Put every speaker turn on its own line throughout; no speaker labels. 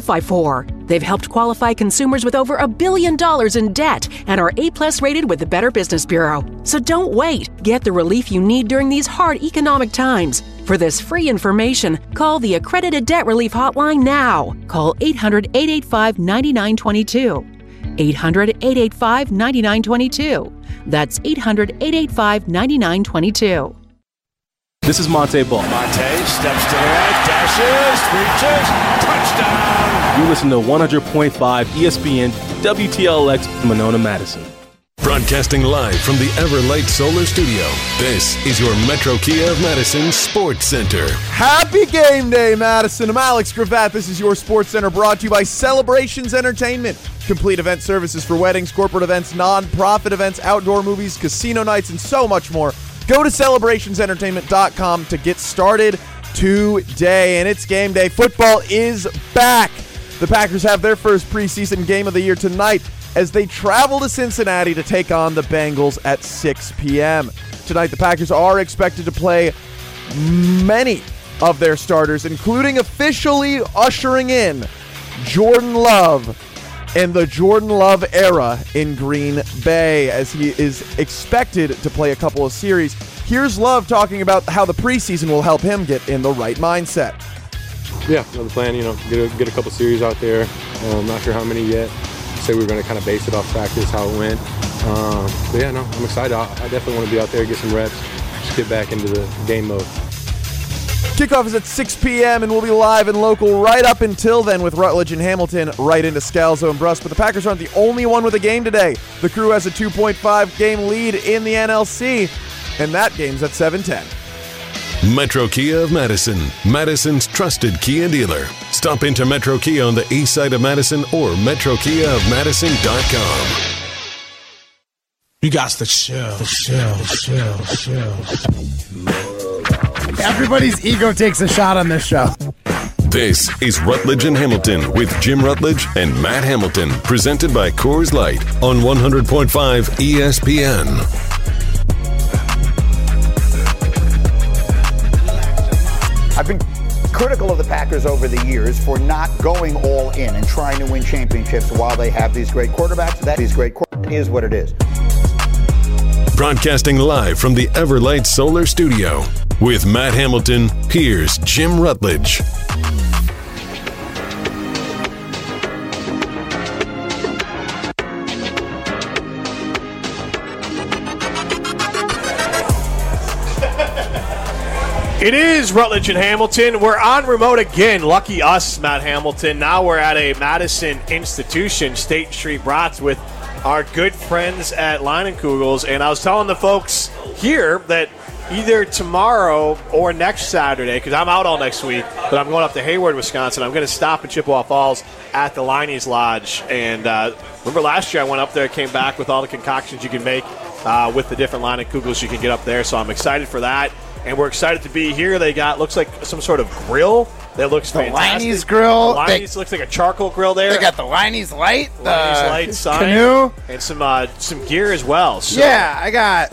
qualify for. They've helped qualify consumers with over a billion dollars in debt and are A plus rated with the Better Business Bureau. So don't wait. Get the relief you need during these hard economic times. For this free information, call the Accredited Debt Relief Hotline now. Call 800 885 9922. 800 885 9922. That's 800 885 9922.
This is Monte Ball.
Monte steps to the right, dashes, reaches, touchdown.
You listen to 100.5 ESPN WTLX Monona Madison.
Broadcasting live from the Everlight Solar Studio. This is your Metro Kia of Madison Sports Center.
Happy game day, Madison. I'm Alex Gravatt. This is your Sports Center brought to you by Celebrations Entertainment. Complete event services for weddings, corporate events, non-profit events, outdoor movies, casino nights, and so much more. Go to celebrationsentertainment.com to get started today. And it's game day. Football is back. The Packers have their first preseason game of the year tonight as they travel to Cincinnati to take on the Bengals at 6 p.m. Tonight, the Packers are expected to play many of their starters, including officially ushering in Jordan Love and the Jordan Love era in Green Bay as he is expected to play a couple of series. Here's Love talking about how the preseason will help him get in the right mindset.
Yeah, the plan, you know, get a, get a couple series out there. Um, not sure how many yet. Say we are going to kind of base it off practice, how it went. Um, but yeah, no, I'm excited. I, I definitely want to be out there, get some reps, just get back into the game mode.
Kickoff is at 6 p.m. and we'll be live and local right up until then with Rutledge and Hamilton right into Scalzo and Brust. But the Packers aren't the only one with a game today. The crew has a 2.5 game lead in the NLC, and that game's at 7:10.
Metro Kia of Madison, Madison's trusted Kia dealer. Stop into Metro Kia on the east side of Madison or metrokiaofmadison.com.
You got the chill, the chill, chill, chill.
Everybody's ego takes a shot on this show.
This is Rutledge and Hamilton with Jim Rutledge and Matt Hamilton, presented by Coors Light on 100.5 ESPN.
I've been critical of the Packers over the years for not going all in and trying to win championships while they have these great quarterbacks. That is great is what it is.
Broadcasting live from the Everlight Solar Studio. With Matt Hamilton, here's Jim Rutledge.
It is Rutledge and Hamilton. We're on remote again. Lucky us, Matt Hamilton. Now we're at a Madison institution, State Street Brats, with our good friends at Leinenkugel's. And I was telling the folks here that either tomorrow or next Saturday, because I'm out all next week, but I'm going up to Hayward, Wisconsin. I'm going to stop in Chippewa Falls at the Leinie's Lodge. And uh, remember last year I went up there, came back with all the concoctions you can make uh, with the different Leinenkugel's you can get up there. So I'm excited for that. And we're excited to be here. They got, looks like some sort of grill that looks
the
fantastic.
Leinie's grill.
The Leinie's looks like a charcoal grill there.
They got the Leinie's light, the
Leinie's light sign,
canoe,
and some uh, some gear as well. So
yeah, I got.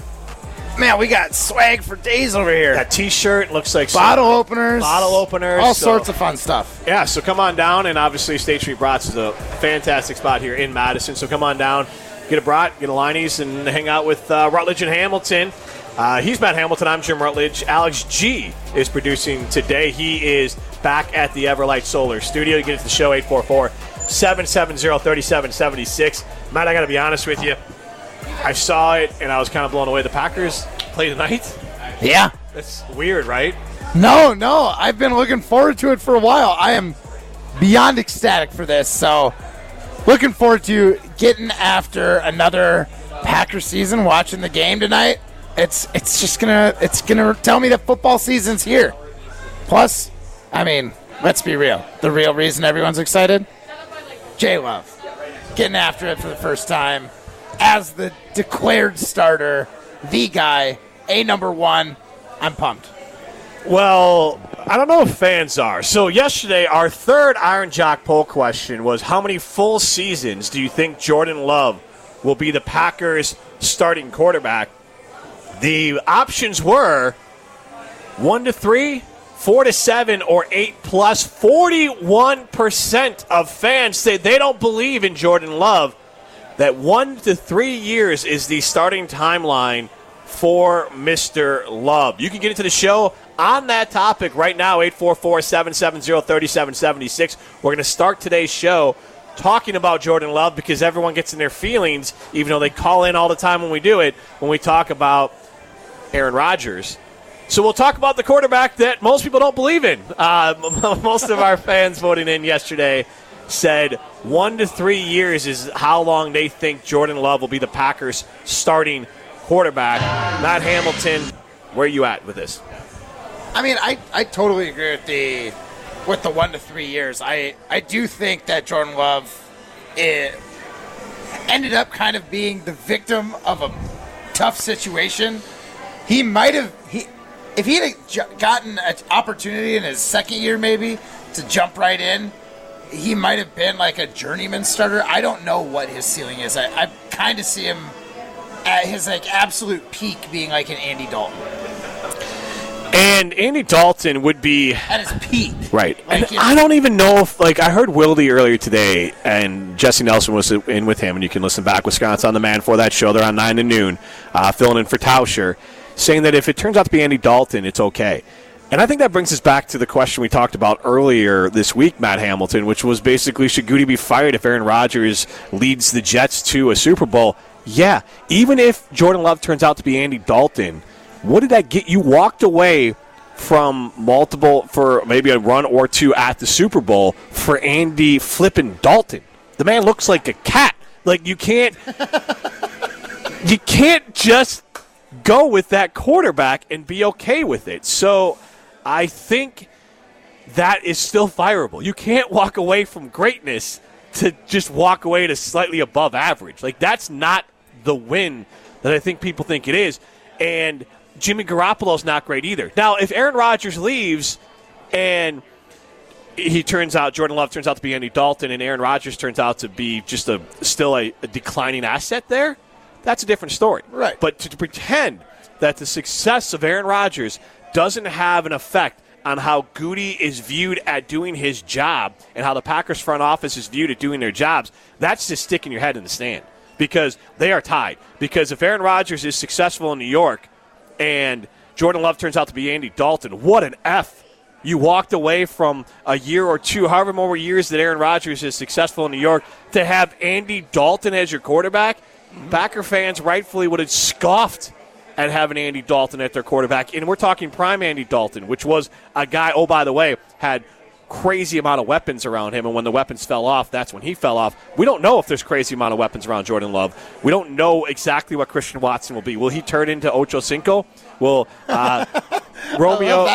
Man, we got swag for days over here.
That T-shirt looks like some-
bottle openers,
bottle openers,
all
so-
sorts of fun stuff.
Yeah, so come on down, and obviously State Street Brats is a fantastic spot here in Madison. So come on down, get a brat, get a Leinie's, and hang out with uh, Rutledge and Hamilton. Uh, he's Matt Hamilton. I'm Jim Rutledge. Alex G is producing today. He is back at the Everlight Solar Studio. You get into the show 844 770 3776. Matt, I got to be honest with you. I saw it and I was kind of blown away. The Packers play tonight.
Yeah.
That's weird, right?
No, no, I've been looking forward to it for a while. I am beyond ecstatic for this. So, looking forward to getting after another Packer season, watching the game tonight. It's it's just gonna it's gonna tell me that football season's here. Plus, I mean, let's be real. The real reason everyone's excited, J Love, getting after it for the first time as the declared starter, the guy, a number one. I'm pumped.
Well, I don't know if fans are. So yesterday, our third Iron Jock poll question was: How many full seasons do you think Jordan Love will be the Packers' starting quarterback? The options were one to three, four to seven or eight plus. Forty-one percent of fans say they don't believe in Jordan Love. That one to three years is the starting timeline for Mr. Love. You can get into the show on that topic right now, 844 770 3776. We're going to start today's show talking about Jordan Love because everyone gets in their feelings, even though they call in all the time when we do it, when we talk about Aaron Rodgers. So we'll talk about the quarterback that most people don't believe in. Uh, most of our fans voting in yesterday said one to three years is how long they think Jordan Love will be the Packers' starting quarterback. Matt Hamilton, where are you at with this?
I mean, I, I totally agree with the with the one to three years. I I do think that Jordan Love it ended up kind of being the victim of a tough situation. He might have he if he had gotten an opportunity in his second year maybe to jump right in, he might have been like a journeyman starter. I don't know what his ceiling is. I, I kind of see him at his like absolute peak being like an Andy Dalton.
And Andy Dalton would be
at his peak.
Right.
Like,
and
you
I don't even know if, like, I heard Wildy earlier today, and Jesse Nelson was in with him, and you can listen back, Wisconsin on the Man, for that show. They're on 9 to noon, uh, filling in for Tauscher, saying that if it turns out to be Andy Dalton, it's okay. And I think that brings us back to the question we talked about earlier this week, Matt Hamilton, which was basically should Gute be fired if Aaron Rodgers leads the Jets to a Super Bowl? Yeah. Even if Jordan Love turns out to be Andy Dalton, what did that get? You walked away from multiple, for maybe a run or two at the Super Bowl for Andy flipping Dalton. The man looks like a cat. Like, you can't. you can't just go with that quarterback and be okay with it. So I think that is still fireable. You can't walk away from greatness to just walk away to slightly above average. Like that's not the win that I think people think it is. And Jimmy Garoppolo's not great either. Now, if Aaron Rodgers leaves and he turns out Jordan Love turns out to be Andy Dalton and Aaron Rodgers turns out to be just a still a, a declining asset there, that's a different story.
Right.
But to, to pretend that the success of Aaron Rodgers doesn't have an effect on how Gute is viewed at doing his job and how the Packers front office is viewed at doing their jobs, that's just sticking your head in the sand because they are tied. Because if Aaron Rodgers is successful in New York and Jordan Love turns out to be Andy Dalton, what an F. You walked away from a year or two, however more years that Aaron Rodgers is successful in New York, to have Andy Dalton as your quarterback. Packer fans rightfully would have scoffed at having Andy Dalton at their quarterback. And we're talking prime Andy Dalton, which was a guy, oh, by the way, had crazy amount of weapons around him. And when the weapons fell off that's when he fell off. We don't know if there's crazy amount of weapons around jordan love. We don't know exactly what christian watson will be. Will he turn into ocho cinco will uh, romeo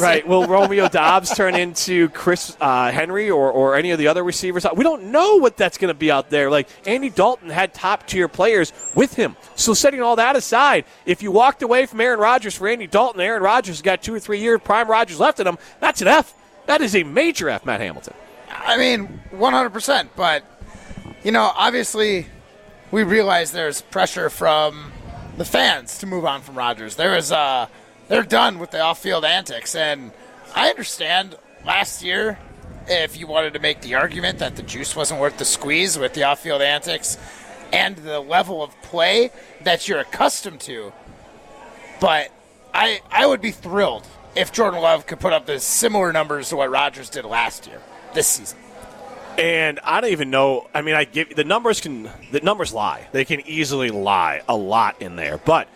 right will romeo doubs turn into chris uh, henry or, or any of the other receivers we don't know what that's going to be out there like andy dalton had top tier players with him so setting all that aside if you walked away from aaron rodgers for andy dalton aaron rodgers has got two or three years prime rodgers left in him that's an f that is a major F, Matt Hamilton.
I mean, 100%. But, you know, obviously, we realize there's pressure from the fans to move on from Rodgers. There is, uh, they're done with the off field antics. And I understand last year, if you wanted to make the argument that the juice wasn't worth the squeeze with the off field antics and the level of play that you're accustomed to. But I, I would be thrilled if Jordan Love could put up the similar numbers to what Rodgers did last year, this season.
And I don't even know. I mean, I give the numbers can the numbers lie. They can easily lie a lot in there. But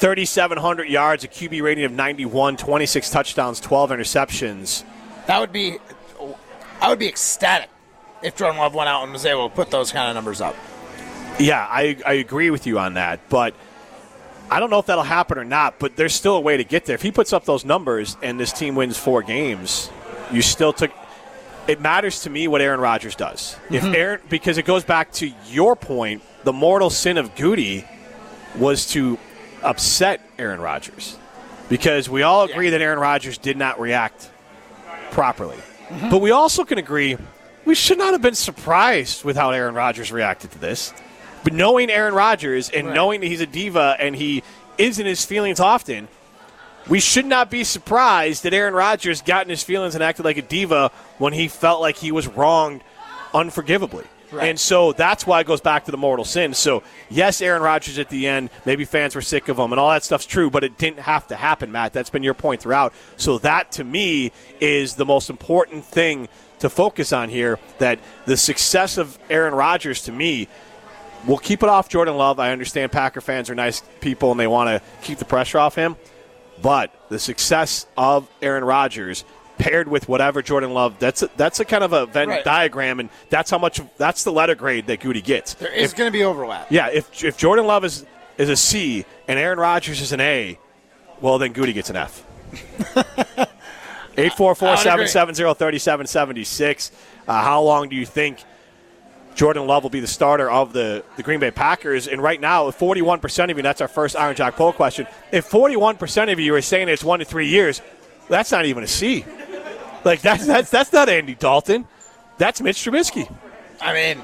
3,700 yards, a QB rating of 91, 26 touchdowns, 12 interceptions.
That would be, I would be ecstatic if Jordan Love went out and was able to put those kind of numbers up.
Yeah, I, I agree with you on that. But I don't know if that'll happen or not, but there's still a way to get there. If he puts up those numbers and this team wins four games, you still took. It matters to me what Aaron Rodgers does. Mm-hmm. If Aaron, because it goes back to your point, the mortal sin of Gute was to upset Aaron Rodgers, because we all agree yeah. that Aaron Rodgers did not react properly, mm-hmm. but we also can agree we should not have been surprised with how Aaron Rodgers reacted to this. But knowing Aaron Rodgers and right. knowing that he's a diva and he is in his feelings often, we should not be surprised that Aaron Rodgers got in his feelings and acted like a diva when he felt like he was wronged unforgivably.
Right.
And so that's why it goes back to the mortal sin. So, yes, Aaron Rodgers at the end, maybe fans were sick of him and all that stuff's true, but it didn't have to happen, Matt. That's been your point throughout. So, that to me is the most important thing to focus on here that the success of Aaron Rodgers to me We'll keep it off Jordan Love. I understand Packer fans are nice people and they want to keep the pressure off him. But the success of Aaron Rodgers paired with whatever Jordan Love, that's a, that's a kind of a Venn
Right.
diagram, and that's how much that's the letter grade that Gute gets.
There is going to be overlap.
yeah, if if Jordan Love is is a C and Aaron Rodgers is an A, well then Gute gets an F. 844-770-3776. Uh, how long do you think Jordan Love will be the starter of the, the Green Bay Packers? And right now, if 41% of you, that's our first Iron Jack poll question, if 41% of you are saying it's one to three years, that's not even a C. Like, that's, that's, that's not Andy Dalton. That's Mitch Trubisky.
I mean,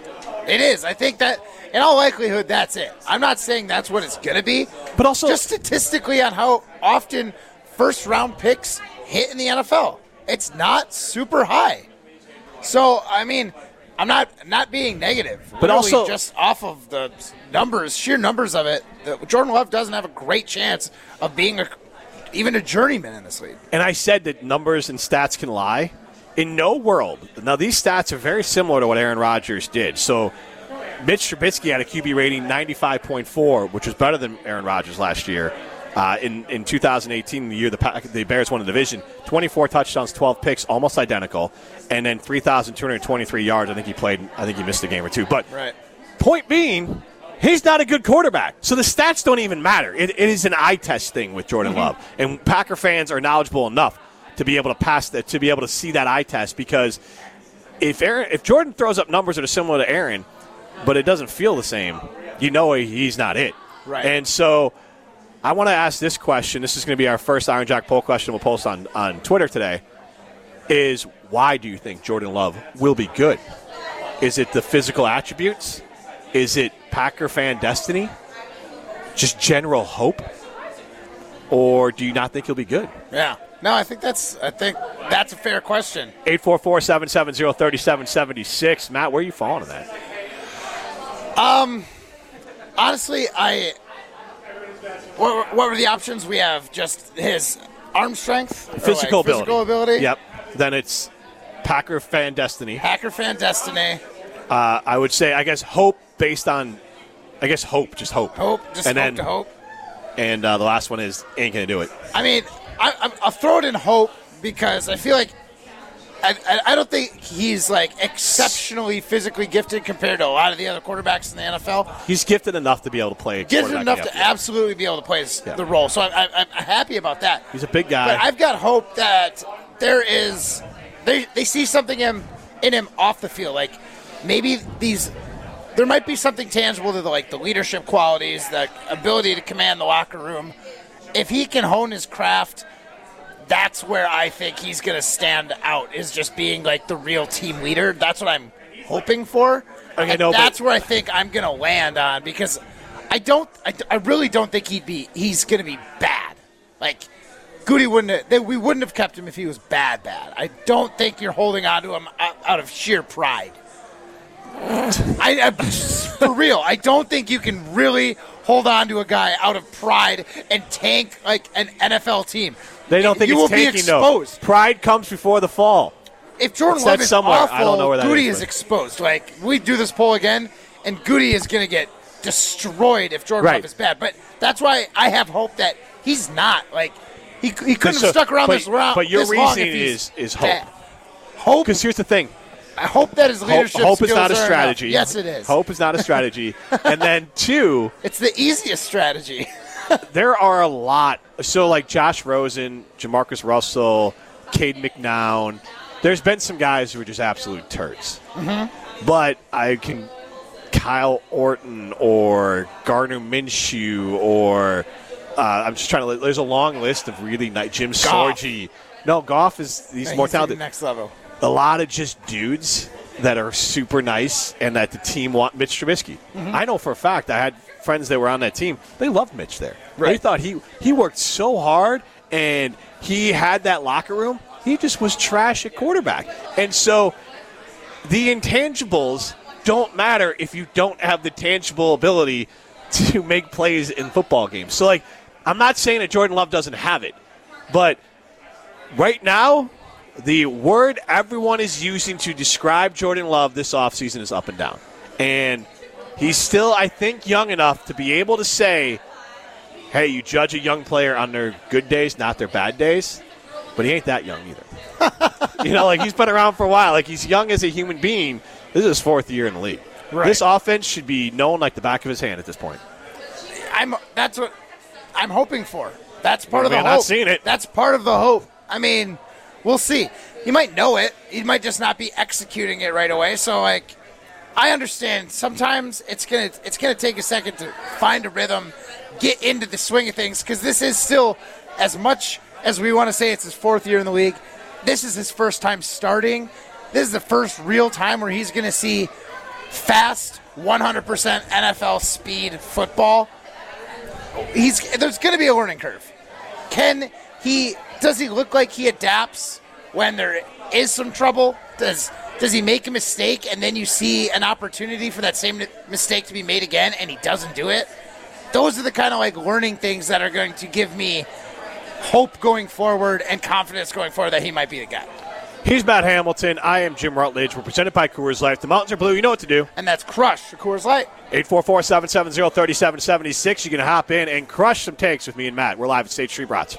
it is. I think that, in all likelihood, that's it. I'm not saying that's what it's going to be,
But also,
just statistically on how often first round picks hit in the NFL. It's not super high. So, I mean, I'm not not being negative,
But
Literally
also-
just off of the numbers, sheer numbers of it, the, Jordan Love doesn't have a great chance of being a even a journeyman in this league.
and I said that numbers and stats can lie. In no world. Now, these stats are very similar to what Aaron Rodgers did. So, Mitch Trubisky had a QB rating 95.4, which was better than Aaron Rodgers last year. Uh, in, in 2018, the year the, Pack- the Bears won the division, 24 touchdowns, 12 picks, almost identical, and then 3,223 yards. I think he played, I think he missed a game or two. But
Right.
Point being, he's not a good quarterback. So the stats don't even matter. It, it is an eye test thing with Jordan mm-hmm. Love. And Packer fans are knowledgeable enough to be able to pass that, to be able to see that eye test because if Aaron, if Jordan throws up numbers that are similar to Aaron, but it doesn't feel the same, you know he's not it.
Right.
And so I want to ask this question. This is going to be our first Iron Jack poll question we'll post on, on Twitter today. Is why do you think Jordan Love will be good? Is it the physical attributes? Is it Packer fan destiny? Just general hope? Or do you not think he'll be good?
Yeah. No, I think that's I think that's a fair question.
844 770 3776. Matt, where are you falling on that?
Um honestly, I. What, were- what were the options? We have just his arm strength, or, like,
Physical ability.
physical ability.
Yep. Then it's Packer fan destiny.
Packer fan destiny.
Uh, I would say, I guess, hope based on, I guess, hope, just hope.
Hope. Just
and
hope
then,
to hope.
And uh, the last one is ain't gonna do it.
I mean, I, I, I'll throw it in hope because I feel like I, I, I don't think he's like exceptionally physically gifted compared to a lot of the other quarterbacks in the NFL.
He's gifted enough to be able to play.
Gifted enough to absolutely be able to play his,
Yeah.
the role. So I, I, I'm happy about that.
He's a big guy.
But I've got hope that there is they they see something in in him off the field. Like maybe these there might be something tangible to the like the leadership qualities, the ability to command the locker room. If he can hone his craft, that's where I think he's going to stand out. Is just being like the real team leader. That's what I'm hoping for.
Okay,
And
no,
that's where I think I'm going to land on because I don't. I, I really don't think he'd be. He's going to be bad. Like Gute wouldn't. Have, they, we wouldn't have kept him if he was bad. Bad. I don't think you're holding on to him out, out of sheer pride. I, I for real. I don't think you can really hold on to a guy out of pride and tank like an NFL team.
They don't think
you
it's
will
tanking
be exposed.
Pride comes before the fall.
If Jordan Love is
somewhere.
awful,
I don't know where that
Gute
is,
is exposed. Like we do this poll again, and Gute is going to get destroyed if Jordan
Right.
Love is bad. But that's why I have hope that he's not. Like he, he couldn't
So-
have stuck around
but,
this round.
But your reasoning is is hope.
bad. Hope.
Because here's the thing:
I hope that is his
hope,
leadership
hope is not a strategy.
Yes, it is.
Hope is not a strategy. and then two,
It's the easiest strategy.
there are a lot. So like Josh Rosen, Jamarcus Russell, Cade McNown. There's been some guys who are just absolute turds.
Mm-hmm.
But I can Kyle Orton or Gardner Minshew or uh, I'm just trying to. There's a long list of really nice. Jim. Sorgi. No, Goff is he's more
He's
talented.
Next level.
A lot of just dudes that are super nice and that the team want Mitch Trubisky.
Mm-hmm.
I know for a fact I had friends that were on that team. They loved Mitch there. They thought he he worked so hard and he had that locker room. He just was trash at quarterback, and so the intangibles don't matter if you don't have the tangible ability to make plays in football games. So, like, I'm not saying that Jordan Love doesn't have it, but right now, the word everyone is using to describe Jordan Love this offseason is up and down. And he's still, I think, young enough to be able to say, hey, you judge a young player on their good days, not their bad days. But he ain't that young either. you know, like he's been around for a while. Like he's young as a human being. This is his fourth year in the league.
Right.
This offense should be known like the back of his hand at this point.
I'm that's what I'm hoping for. That's part of the
Man,
hope.
not seeing it.
That's part of the hope. I mean, we'll see. He might know it. He might just not be executing it right away. So like I understand sometimes it's gonna it's gonna take a second to find a rhythm, get into the swing of things, because this is still as much as we want to say it's his fourth year in the league, this is his first time starting. This is the first real time where he's gonna see fast 100% NFL speed football. He's there's going to be a learning curve. Can he does he look like he adapts when there is some trouble? Does does he make a mistake and then you see an opportunity for that same mistake to be made again and he doesn't do it? Those are the kind of like learning things that are going to give me hope going forward and confidence going forward that he might be the guy.
He's Matt Hamilton. I am Jim Rutledge. We're presented by Coors Light. The mountains are blue. You know what to do.
And that's Crush, the Coors Light.
844-770-3776. You can hop in and crush some takes with me and Matt. We're live at State Street Brats.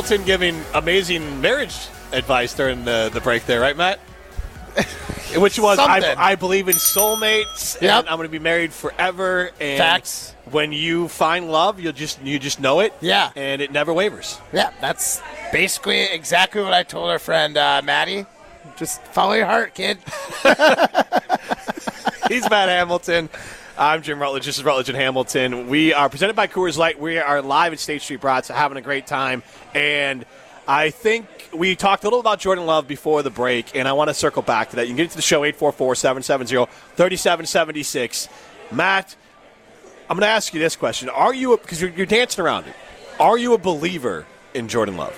Hamilton giving amazing marriage advice during the, the break there, right, Matt? Which was, I, I believe in soulmates,
Yep.
and I'm going to be married forever. And
Facts.
when you find love, you'll just you just know it.
Yeah.
and it never wavers.
Yeah, that's basically exactly what I told our friend uh, Maddie. Just follow your heart, kid.
He's Matt Hamilton. I'm Jim Rutledge. This is Rutledge and Hamilton. We are presented by Coors Light. We are live at State Street Brats, having a great time. And I think we talked a little about Jordan Love before the break, and I want to circle back to that. You can get into the show 844 770 3776. Matt, I'm going to ask you this question. Are you, because you're, you're dancing around it, are you a believer in Jordan Love?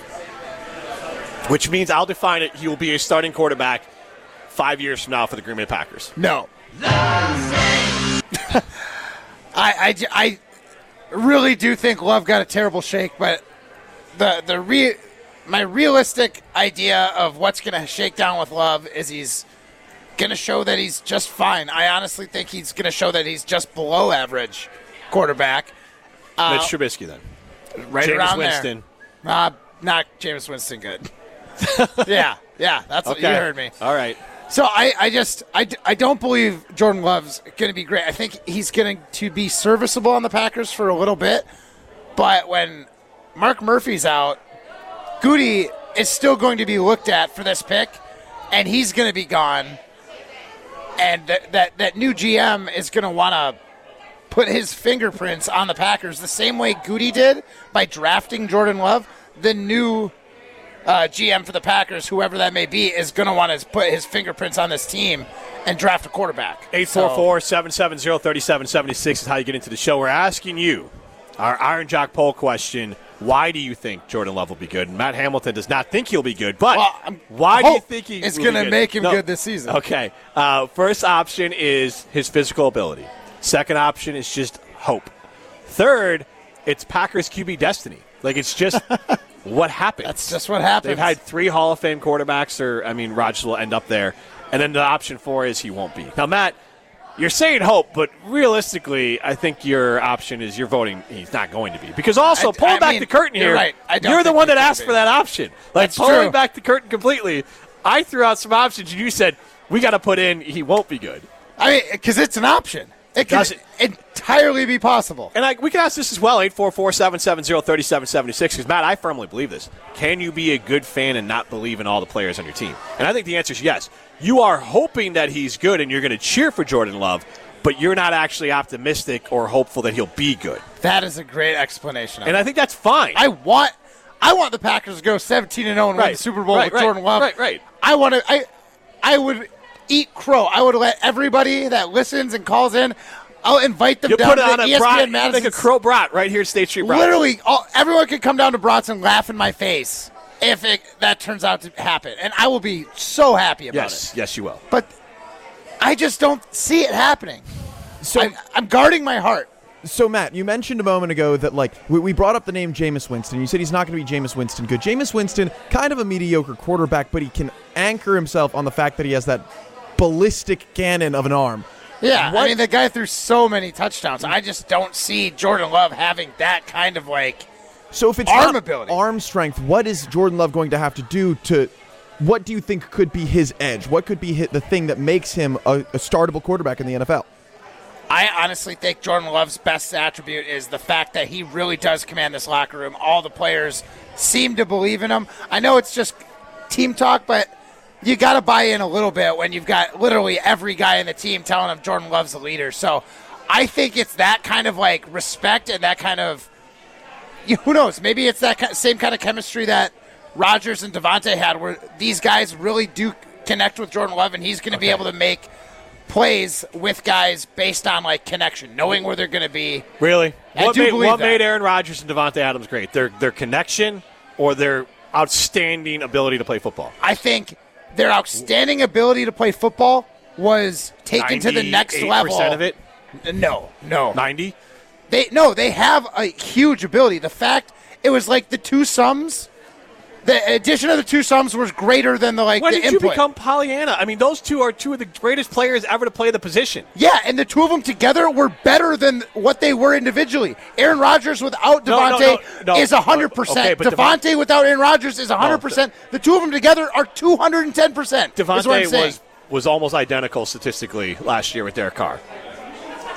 Which means I'll define it, he will be a starting quarterback five years from now for the Green Bay Packers.
No. I, I, I really do think Love got a terrible shake, but the the re, my realistic idea of what's going to shake down with Love is he's going to show that he's just fine. I honestly think he's going to show that he's just below average quarterback. Uh,
Mitch Trubisky, then.
right
Jameis
around
Winston.
there. Uh, not Jameis Winston good. yeah, yeah, that's what you heard me.
All right.
So I, I just I, I don't believe Jordan Love's going to be great. I think he's going to be serviceable on the Packers for a little bit, but when Mark Murphy's out, Gute is still going to be looked at for this pick, and he's going to be gone. And th- that that new GM is going to want to put his fingerprints on the Packers the same way Gute did by drafting Jordan Love. The new uh, GM for the Packers, whoever that may be, is going to want to put his fingerprints on this team and draft a quarterback.
844 770 3776 is how you get into the show. We're asking you our Iron Jock poll question. Why do you think Jordan Love will be good? And Matt Hamilton does not think he'll be good, but
Well,
why do you think he
it's gonna make him good this season.
Okay. Uh, first option is his physical ability. Second option is just hope. Third, it's Packers QB destiny. Like it's just what happens.
That's just what happens.
They've had three Hall of Fame quarterbacks, or I mean, Rodgers will end up there. And then the option four is he won't be. Now, Matt, you're saying hope, but realistically, I think your option is you're voting he's not going to be. Because also,
I-
pulling
I
back
mean,
the curtain
you're
here,
right. I don't
you're the one that asked
be.
for that option. Like
That's
pulling
true.
back the curtain completely. I threw out some options, and you said we got to put in he won't be good.
I mean, because it's an option. It could
doesn't-
entirely be possible.
And I, we can ask this as well, 844-770-3776, because, Matt, I firmly believe this. Can you be a good fan and not believe in all the players on your team? And I think the answer is yes. You are hoping that he's good and you're going to cheer for Jordan Love, but you're not actually optimistic or hopeful that he'll be good.
That is a great explanation.
And
it.
I think that's fine.
I want I want the Packers to go 17 and 0 and win
Right.
the Super Bowl
Right,
with
right,
Jordan Love.
right, right.
I want to I I would eat crow. I would let everybody that listens and calls in I'll invite them
You'll
down
put
to
it on
the E
a
ESPN
brat,
Madison.
like a crow brat right here at State Street. Brats.
Literally, all, everyone could come down to Brats and laugh in my face if it, that turns out to happen, and I will be so happy about
Yes,
it.
Yes, yes, you will.
But I just don't see it happening.
So
I'm, I'm guarding my heart.
So Matt, you mentioned a moment ago that like we, we brought up the name Jameis Winston. You said he's not going to be Jameis Winston good. Jameis Winston, kind of a mediocre quarterback, but he can anchor himself on the fact that he has that ballistic cannon of an arm.
Yeah, I
What-
mean the guy threw so many touchdowns. I just don't see Jordan Love having that kind of like.
So if it's
Arm ability.
arm strength, what is Jordan Love going to have to do to? What do you think could be his edge? What could be hi- the thing that makes him a, a startable quarterback in the NFL?
I honestly think Jordan Love's best attribute is the fact that he really does command this locker room. All the players seem to believe in him. I know it's just team talk, but you got to buy in a little bit when you've got literally every guy in the team telling him Jordan Love's the leader. So I think it's that kind of like respect and that kind of who knows? Maybe it's that same kind of chemistry that Rodgers and Davante had, where these guys really do connect with Jordan Love, and he's going to be able to make plays with guys based on like connection, knowing where they're going to be.
Really?
I
what
do
made,
believe
what made Aaron Rodgers and Davante Adams great? Their their connection or their outstanding ability to play football?
I think their outstanding ability to play football was taken to the next
98%
level.
of it?
No, no.
90?
They no, they have a huge ability. The fact it was like the two sums. The addition of the two sums was greater than the like
When
the
did you become Pollyanna? I mean, those two are two of the greatest players ever to play the position.
Yeah, and the two of them together were better than what they were individually. Aaron Rodgers without
No, no,
Davante
no, no.
is 100%.
Okay, but
Davante without Aaron Rodgers is 100%. the two of them together are 210%. is Davante
was was almost identical statistically last year with Derek Carr.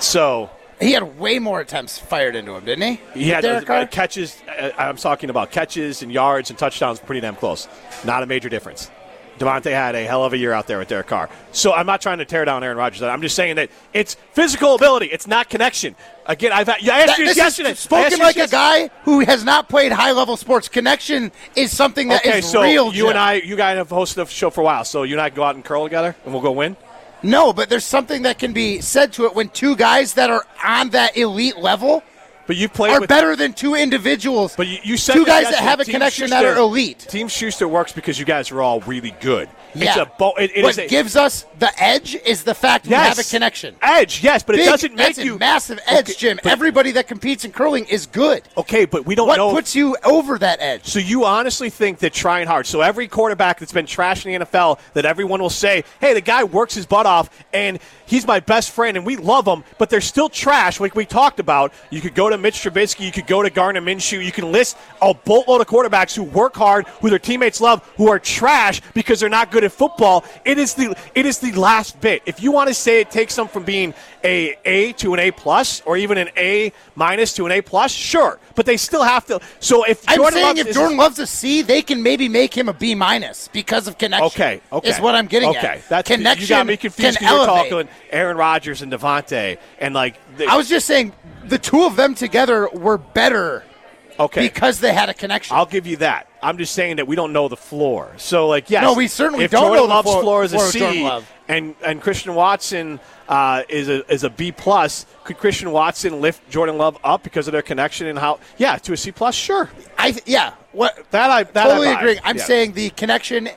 So
He had way more attempts fired into him, didn't he?
he had
Derek
uh, catches. Uh, I'm talking about catches and yards and touchdowns, pretty damn close. Not a major difference. Davante had a hell of a year out there with Derek Carr. So I'm not trying to tear down Aaron Rodgers. I'm just saying that it's physical ability. It's not connection. Again, I've had, I asked
That-
you yesterday.
is spoken
I asked you
like a guy who has not played high level sports. Connection is something that is
okay, so
real.
you
Jim.
and I, you guys have hosted a show for a while, so you and I go out and curl together, and we'll go win.
No, but there's something that can be said to it when two guys that are on that elite level
But you played
are
with
better than two individuals.
But you, you said
two guys that have a
Team
connection that are elite.
Team Shuster works because you guys are all really good.
Yeah.
It's a bo- it, it
what
is a
gives us the edge is the fact we
Yes.
have a connection.
edge, yes, but it doesn't make you
a massive edge,
Okay,
Jim.
but-
Everybody that competes in curling is good.
Okay, but we don't
What
know.
puts you over that edge?
so you honestly think that trying hard. So every quarterback that's been trashed in the NFL, that everyone will say, "Hey, the guy works his butt off, and he's my best friend, and we love him," but they're still trash, like we talked about. You could go to Mitch Trubisky, you could go to Gardner Minshew, you can list a boatload of quarterbacks who work hard, who their teammates love, who are trash because they're not good at football. It is the it is the last bit. If you want to say it takes them from being a A to an A plus, or even an A minus to an A plus, sure, but they still have to. So if
I'm
Jordan
saying if Jordan loves a C, they can maybe make him a B minus because of connection.
Okay, okay.
Is what I'm getting
okay.
at.
That's
connection
You got me confused
can
you're talking Aaron Rodgers and Davante, and like they,
I was just saying the two of them together were better
okay.
because they had a connection.
I'll give you that. I'm just saying that we don't know the floor. So, like, yes,
No, we certainly don't
Jordan
know the
Love's
floor-
floor is a
floor of Jordan
C. and and Christian Watson uh, is a is a B plus. Could Christian Watson lift Jordan Love up because of their connection and how? Yeah, to a C plus, sure.
I th- yeah, what
That I that
totally
I
agree. I'm
Yeah.
saying the connection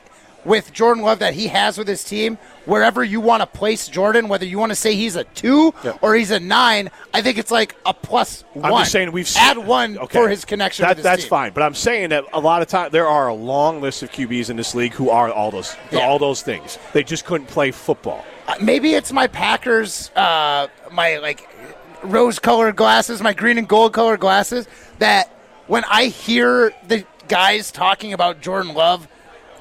with Jordan Love that he has with his team, wherever you want to place Jordan, whether you want to say he's a two
Yeah.
or he's a nine, I think it's like a plus
I'm just saying we've seen,
add one
okay.
for his connection.
That,
his
that's
team.
fine, but I'm saying that a lot of time there are a long list of QBs in this league who are all those
Yeah.
all those things. They just couldn't play football.
Uh, maybe it's my Packers, uh, my like rose-colored glasses, my green and gold-colored glasses. That when I hear the guys talking about Jordan Love,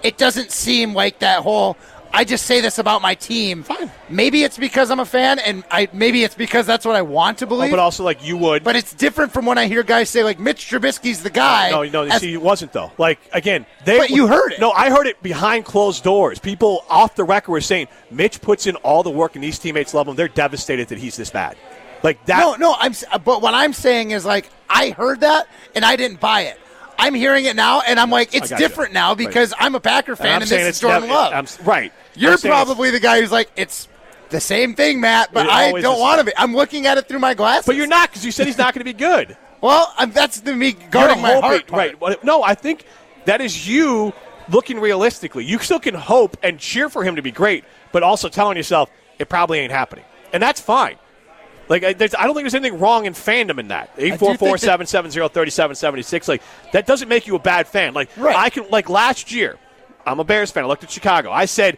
it doesn't seem like that whole I just say this about my team. Fine. Maybe it's because I'm a fan, and I maybe it's because that's what I want to
Oh,
believe.
but also, like you would.
But it's different from when I hear guys say like Mitch Trubisky's the guy.
No, no,
as-
see, it wasn't though. Like again, they.
But you heard it.
No, I heard it behind closed doors. People off the record were saying Mitch puts in all the work, and these teammates love him. They're devastated that he's this bad. Like that.
No, no. I'm. But what I'm saying is like I heard that and I didn't buy it. I'm hearing it now, and I'm like, it's different now because I'm a Packer
And
fan,
I'm
and, this is Jordan Love.
I'm right.
You're
I'm
probably the guy who's like, it's the same thing, Matt, but
It
I don't want to be. I'm looking at it through my glasses.
But you're not because you said he's not going to be good.
Well, that's the me guarding my heart. part.
Right. No, I think that is you looking realistically. You still can hope and cheer for him to be great, but also telling yourself it probably ain't happening, and that's fine. Like I, there's, I don't think there's anything wrong in fandom in that. 844-770-3776. Like, that doesn't make you a bad fan. Like I can like last year, I'm a Bears fan. I looked at Chicago. I said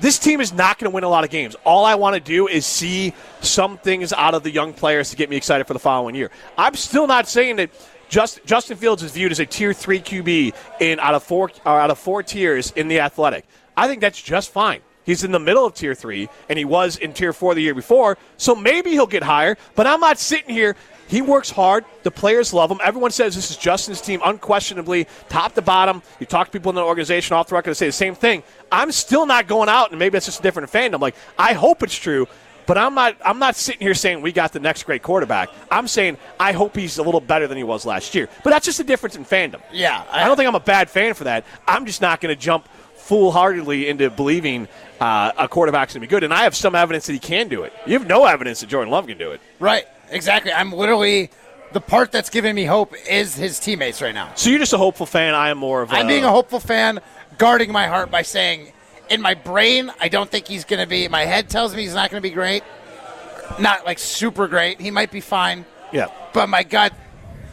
this team is not going to win a lot of games. All I want to do is see some things out of the young players to get me excited for the following year. I'm still not saying that just, Justin Fields is viewed as a tier three QB in out of four or out of four tiers in the athletic. I think that's just fine. He's in the middle of tier three, and he was in tier four the year before. So maybe he'll get higher. But I'm not sitting here. He works hard. The players love him. Everyone says this is Justin's team, unquestionably, top to bottom. You talk to people in the organization off the record, they say the same thing. I'm still not going out, and maybe it's just a different fandom. Like I hope it's true, but I'm not. I'm not sitting here saying we got the next great quarterback. I'm saying I hope he's a little better than he was last year. But that's just a difference in fandom.
Yeah,
I, don't think I'm a bad fan for that. I'm just not going to jump foolhardily into believing uh, a quarterback's going to be good. And I have some evidence that he can do it. You have no evidence that Jordan Love can do it.
Right. Exactly. I'm literally the part that's giving me hope is his teammates right now.
So you're just a hopeful fan. I am more of a.
I'm being a hopeful fan, guarding my heart by saying, in my brain, I don't think he's going to be. My head tells me he's not going to be great. Not like super great. He might be fine.
Yeah.
But my gut,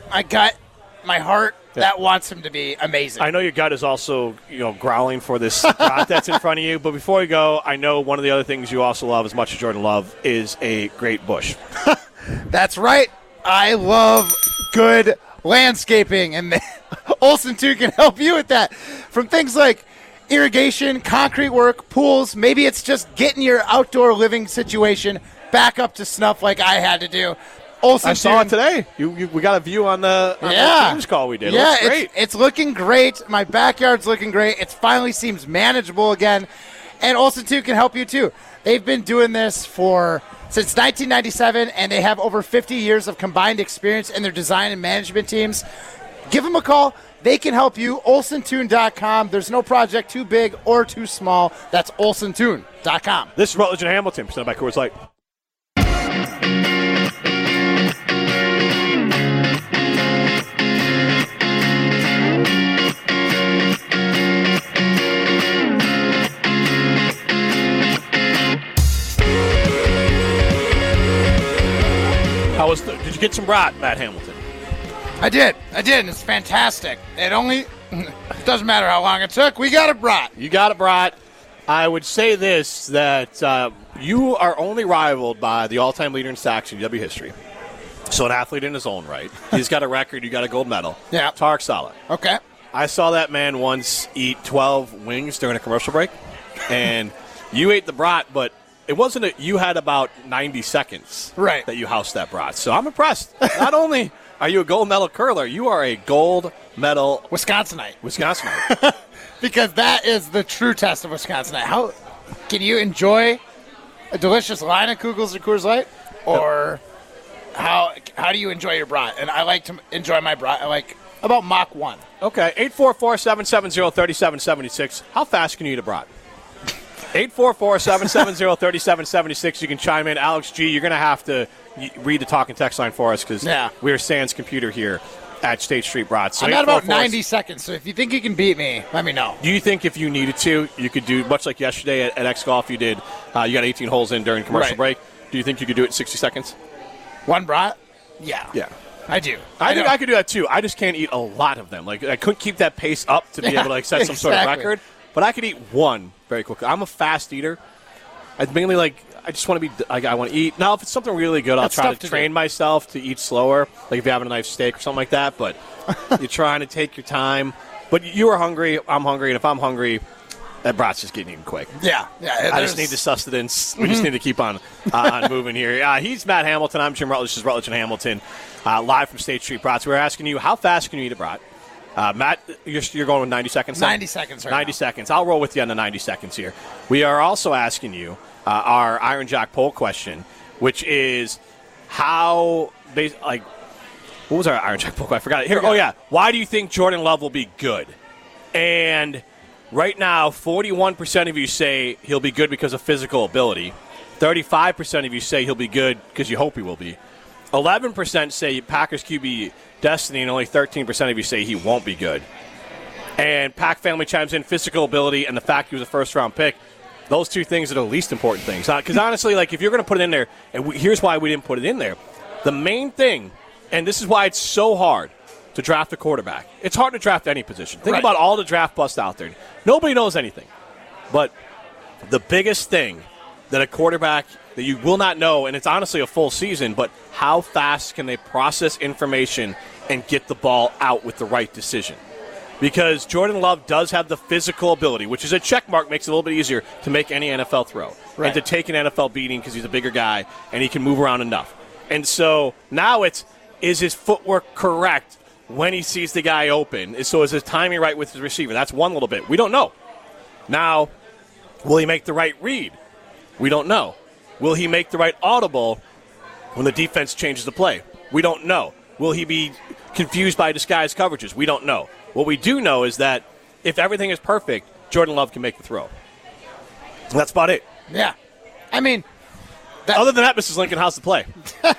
my gut, my heart,
Yeah.
that wants him to be amazing.
I know your gut is also, you know, growling for this spot that's in front of you. But before we go, I know one of the other things you also love as much as Jordan Love is a great bush.
That's right. I love good landscaping, and Olson Toon can help you with that. From things like irrigation, concrete work, pools, maybe it's just getting your outdoor living situation back up to snuff like I had to do. Olson
I saw it today. You, you we got a view on the, on
yeah.
Teams call we did. It
Yeah,
looks great.
It's, it's looking great. My backyard's looking great. It finally seems manageable again. And Olson Toon can help you too. They've been doing this for since 1997, and they have over 50 years of combined experience in their design and management teams. Give them a call. They can help you. OlsonToon.com. There's no project too big or too small. That's OlsonToon.com.
This is Rutledge and Hamilton, presented by Coors Light. You get some brat, Matt Hamilton?
I did. I did, and it's fantastic. It only it doesn't matter how long it took. We got it brought.
You got it, brat. I would say this that uh, you are only rivaled by the all-time leader in sacks in UW history. So an athlete in his own right. He's got a record. You got a gold medal.
Yeah.
Tarek Saleh.
Okay.
I saw that man once eat 12 wings during a commercial break, and you ate the brat, but it wasn't a, you had about 90 seconds
Right.
that you housed that brat. So I'm impressed. Not only are you a gold medal curler, you are a gold medal
Wisconsinite.
Wisconsinite.
because that is the true test of Wisconsinite. How can you enjoy a delicious Leinenkugel's or Coors Light, or how how do you enjoy your brat? And I like to enjoy my brat. I like about Mach one.
Okay, 844-770-3776. How fast can you eat a brat? 844-770-3776. You can chime in. Alex G, you're going to have to read the talking text line for us because
Yeah.
we're Sans computer here at State Street Brats. So
I'm at about 90 seconds. So if you think you can beat me, let me know.
Do you think if you needed to, you could do much like yesterday at, at X Golf? You did. Uh, you got 18 holes in during commercial
Right.
break. Do you think you could do it in 60 seconds?
One brat? Yeah.
Yeah.
I do.
I, think
know.
I could do that too. I just can't eat a lot of them. Like I couldn't keep that pace up to be
Yeah,
able to like set some sort of record. But I could eat one very quickly. I'm a fast eater. I mainly like. I just want to be. Like, I want to eat. Now, if it's something really good, I'll
That's
try to
to
train
do.
myself to eat slower. Like if you're having a nice steak or something like that. But you're trying to take your time. But you are hungry. I'm hungry, and if I'm hungry, That brat's just getting eaten quick.
Yeah, yeah.
I just need the sustenance. We just need to keep on uh, on moving here. Uh, he's Matt Hamilton. I'm Jim Rutledge. This is Rutledge and Hamilton, uh, live from State Street Brats. We're asking you, how fast can you eat a brat? Uh, Matt, you're, you're going with 90 seconds? now?
90 seconds right
90
now.
seconds. I'll roll with you on the 90 seconds here. We are also asking you uh, our Iron Jock poll question, which is how, bas- like, what was our Iron Jock poll? I forgot it. Here, oh, yeah. Why do you think Jordan Love will be good? And right now, 41% of you say he'll be good because of physical ability. 35% of you say he'll be good because you hope he will be. 11% say Packers QB destiny, and only 13% of you say he won't be good. And Pack family chimes in physical ability and the fact he was a first round pick. Those two things are the least important things. Uh, because honestly, like if you're going to put it in there, and we, here's why we didn't put it in there. The main thing, and this is why it's so hard to draft a quarterback. It's hard to draft any position. Think
Right.
about all the draft busts out there. Nobody knows anything. But the biggest thing that a quarterback that you will not know, and it's honestly a full season, but how fast can they process information and get the ball out with the right decision? Because Jordan Love does have the physical ability, which is a check mark, makes it a little bit easier to make any NFL throw
Right.
and to take an NFL beating because he's a bigger guy and he can move around enough. And so now it's is his footwork correct when he sees the guy open? So is his timing right with his receiver? That's one little bit. We don't know. Now, will he make the right read? We don't know. Will he make the right audible when the defense changes the play? We don't know. Will he be confused by disguised coverages? We don't know. What we do know is that if everything is perfect, Jordan Love can make the throw. And that's about it.
Yeah. I mean,
Other than that, Mrs. Lincoln, how's the play?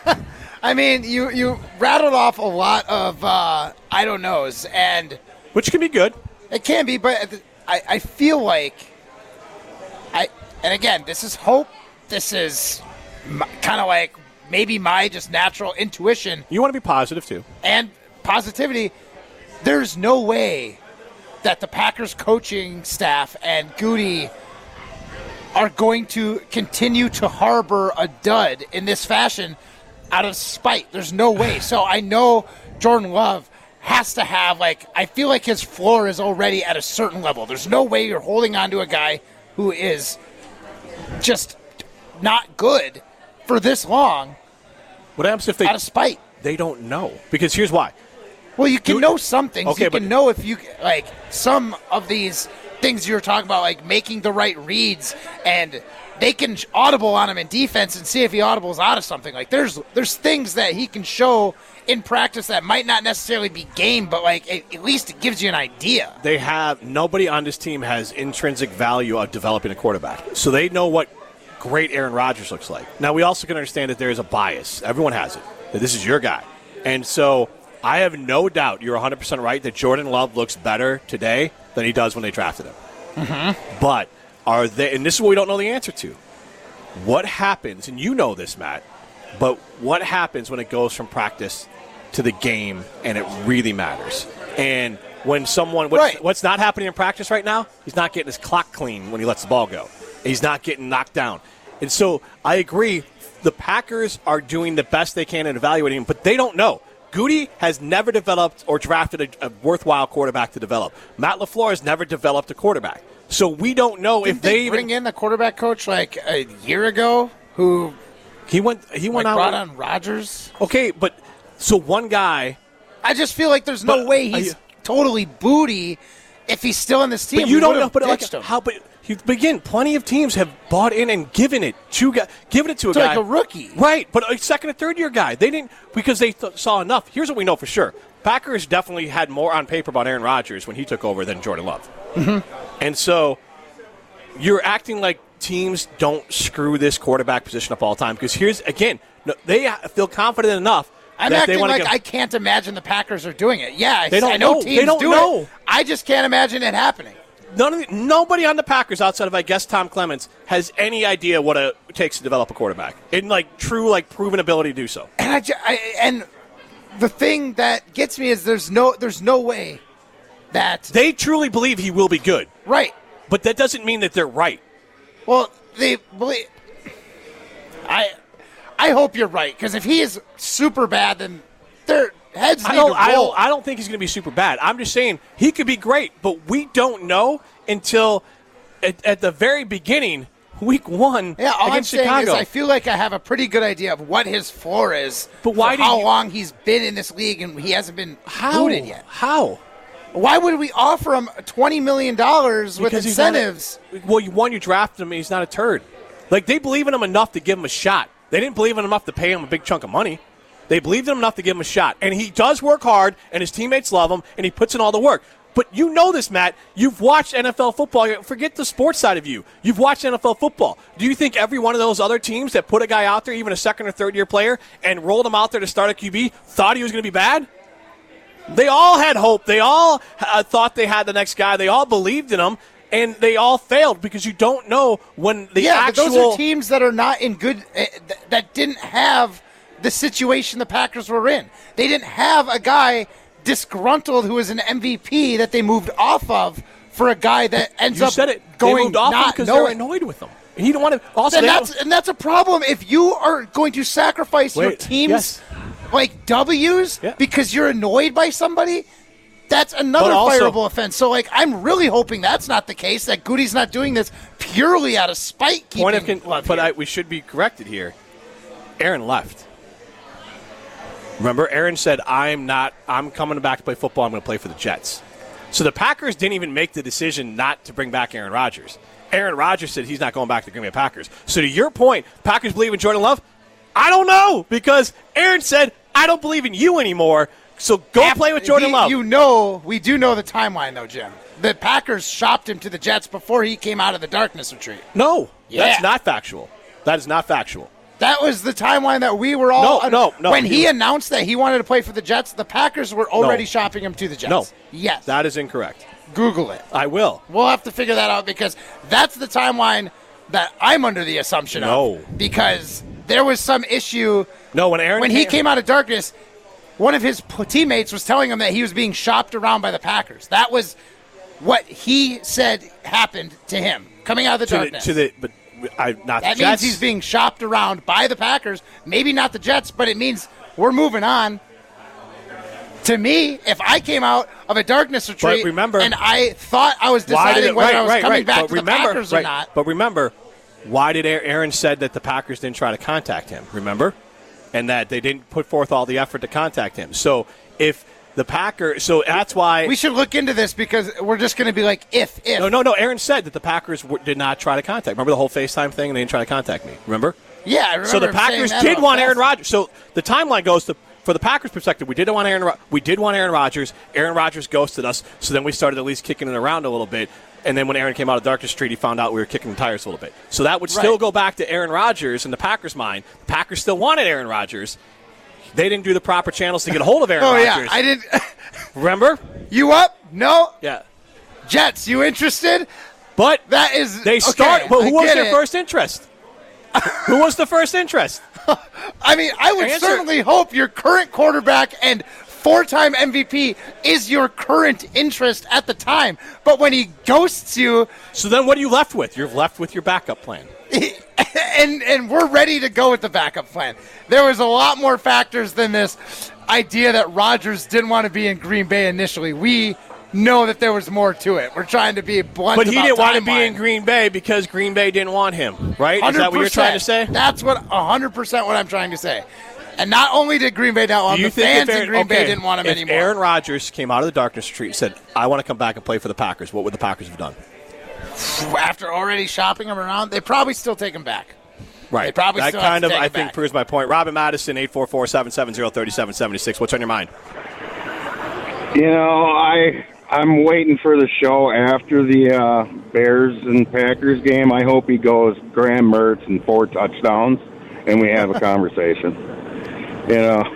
I mean, you you rattled off a lot of uh, I don't knows, and
which can be good.
It can be, but I, I feel like I and again, this is hope. This is kind of like maybe my just natural intuition.
You want to be positive too,
and positivity. There's no way that the Packers coaching staff and Gute are going to continue to harbor a dud in this fashion out of spite. There's no way. So I know Jordan Love has to have like I feel like his floor is already at a certain level. There's no way you're holding on to a guy who is just not good for this long.
What happens if they
out of spite?
They don't know because here's why.
Well, you can know some things.
Okay,
you
but-
can know if you like some of these things you're talking about, like making the right reads, and they can audible on him in defense and see if he audibles out of something. Like there's there's things that he can show in practice that might not necessarily be game, but like at, at least it gives you an idea.
They have nobody on this team has intrinsic value of developing a quarterback, so they know what great Aaron Rodgers looks like. Now we also can understand that there is a bias. Everyone has it. That this is your guy, and so I have no doubt you're 100 percent right that Jordan Love looks better today than he does when they drafted him.
Mm-hmm.
But are they? And this is what we don't know the answer to. What happens? And you know this, Matt. But what happens when it goes from practice to the game and it really matters? And when someone what's, what's not happening in practice right now? He's not getting his clock clean when he lets the ball go. He's not getting knocked down. And so I agree. The Packers are doing the best they can in evaluating him, but they don't know. Gute has never developed or drafted a, a worthwhile quarterback to develop. Matt LaFleur has never developed a quarterback. So we don't know
Didn't
if they, even
bring in the quarterback coach like a year ago who
he went he went
like,
out
brought on Rodgers.
Okay, but so one guy.
I just feel like there's no
But,
way he's totally booty if he's still in this team.
But you don't know. But like,
him.
how? But you, but again, plenty of teams have bought in and given it to given it to a
To,
guy
like, a rookie.
right? But a second and third year guy, they didn't because they th- saw enough. Here's what we know for sure: Packers definitely had more on paper about Aaron Rodgers when he took over than Jordan Love,
Mm-hmm.
and so you're acting like teams don't screw this quarterback position up all the time because here's again they feel confident enough.
I'm
that
acting like
give-
I can't imagine the Packers are doing it. Yeah, I,
They don't
I know
know.
teams
They don't
do
know.
it. I just can't imagine it happening.
None of the, nobody on the Packers outside of I guess Tom Clements has any idea what it takes to develop a quarterback in like true like proven ability to do so.
And I, I and the thing that gets me is there's no there's no way that
They truly believe he will be good,
right.
but that doesn't mean that they're right.
Well, they believe. I I hope you're right because if he is super bad, then their heads
I don't, I don't, I don't think he's going to be super bad. I'm just saying he could be great, but we don't know until at, at the very beginning, week one
Yeah, all I'm saying
Chicago.
is I feel like I have a pretty good idea of what his floor is.
But why
how
you-
long he's been in this league and he hasn't been
How?
yet?
How?
Why would we offer him twenty million dollars with
not a-
incentives?
well, you one, you drafted him, he's not a turd. Like they believe in him enough to give him a shot. They didn't believe in him enough to pay him a big chunk of money. They believed in him enough to give him a shot, and he does work hard, and his teammates love him, and he puts in all the work. But you know this, Matt. You've watched NFL football. Forget the sports side of you. You've watched NFL football. Do you think every one of those other teams that put a guy out there, even a second or third year player, and rolled him out there to start a QB, thought he was going to be bad? They all had hope. They all uh, thought they had the next guy. They all believed in him, and they all failed because you don't know when the
yeah,
actual.
those are teams that are not in good. Uh, th- that didn't have the situation the Packers were in. They didn't have a guy disgruntled who was an MVP that they moved off of for a guy that ends
you
up
said it.
going
they moved off
not
because they're annoyed with him. And you don't want to. Also,
and that's and that's a problem if you are going to sacrifice your
Wait,
team's
yes.
like W's
Yeah.
because you're annoyed by somebody. That's another
also-
fireable offense. So, like, I'm really hoping that's not the case. That Gute's not doing this purely out of spite.
point of con- but. I, we should be corrected here. Aaron left. Remember, Aaron said, "I'm not. I'm coming back to play football. I'm going to play for the Jets." So the Packers didn't even make the decision not to bring back Aaron Rodgers. Aaron Rodgers said he's not going back to the Green Bay Packers. So to your point, Packers believe in Jordan Love. I don't know because Aaron said, "I don't believe in you anymore." So go play with Jordan
We-
Love.
You know, we do know the timeline, though, Jim. The Packers shopped him to the Jets before he came out of the darkness retreat.
no, that's not factual. That is not factual.
That was the timeline that we were all.
No, no, no.
When he,
He-
announced that he wanted to play for the Jets, the Packers were already
No.
shopping him to the Jets.
No.
Yes.
That is incorrect.
Google it.
I will.
We'll have to figure that out because that's the timeline that I'm under the assumption
No.
of. Because there was some issue
No, when Aaron
when he came out of darkness. One of his teammates was telling him that he was being shopped around by the Packers. That was what he said happened to him coming out of the
to the,
darkness.
to the but I not
that
the Jets.
means he's being shopped around by the Packers. Maybe not the Jets, but it means we're moving on. To me, if I came out of a darkness retreat
remember-
and I thought I was deciding
it,
whether
right,
I was
right,
coming
right.
back
but
to
remember,
the Packers or not,
But remember, why did Aaron said that the Packers didn't try to contact him? Remember, and that they didn't put forth all the effort to contact him. So if the Packers, so that's why
we should look into this because we're just going to be like, if, if.
No, no, no. Aaron said that the Packers w- did not try to contact. Remember the whole FaceTime thing, and they didn't try to contact me. Remember?
Yeah, I remember
So the Packers did want Aaron Rodgers. So the timeline goes to for the Packers' perspective, we did want Aaron. Ro- We did want Aaron Rodgers. Aaron Rodgers ghosted us. So then we started at least kicking it around a little bit. And then when Aaron came out of darkness retreat, he found out we were kicking the tires a little bit. So that would still
Right.
go back to Aaron Rodgers in the Packers' mind. The Packers still wanted Aaron Rodgers. They didn't do the proper channels to get a hold of Aaron
Oh
Rodgers.
yeah, I didn't.
Remember?
you up? No.
Yeah.
Jets, you interested?
But
That is
they
okay,
start. but
I
who was their
it.
first interest? who was the first interest?
I mean, I would
Answer.
certainly hope your current quarterback and four-time MVP is your current interest at the time. But when he ghosts you,
So then, what are you left with? You're left with your backup plan.
and and we're ready to go with the backup plan. There was a lot more factors than this idea that Rodgers didn't want to be in Green Bay initially. We know that there was more to it. We're trying to be blunt.
But he didn't want to be in Green Bay because Green Bay didn't want him, right? Is that what you're trying to say?
That's what 100% what I'm trying to say. And not only did Green Bay not want him, the fans
if
in
Aaron,
Green Bay didn't want him
if
anymore.
Aaron Rodgers came out of the darkness retreat and said, "I want to come back and play for the Packers," what would the Packers have done?
After already shopping him around, they probably still take him back.
Right.
They probably
that
still have
kind
to
of,
take
I think,
back.
proves my point. Robin Madison, 844-770-3776. What's on your mind?
You know, I I'm waiting for the show after the uh, Bears and Packers game. I hope he goes Graham Mertz and four touchdowns, and we have a conversation. You know,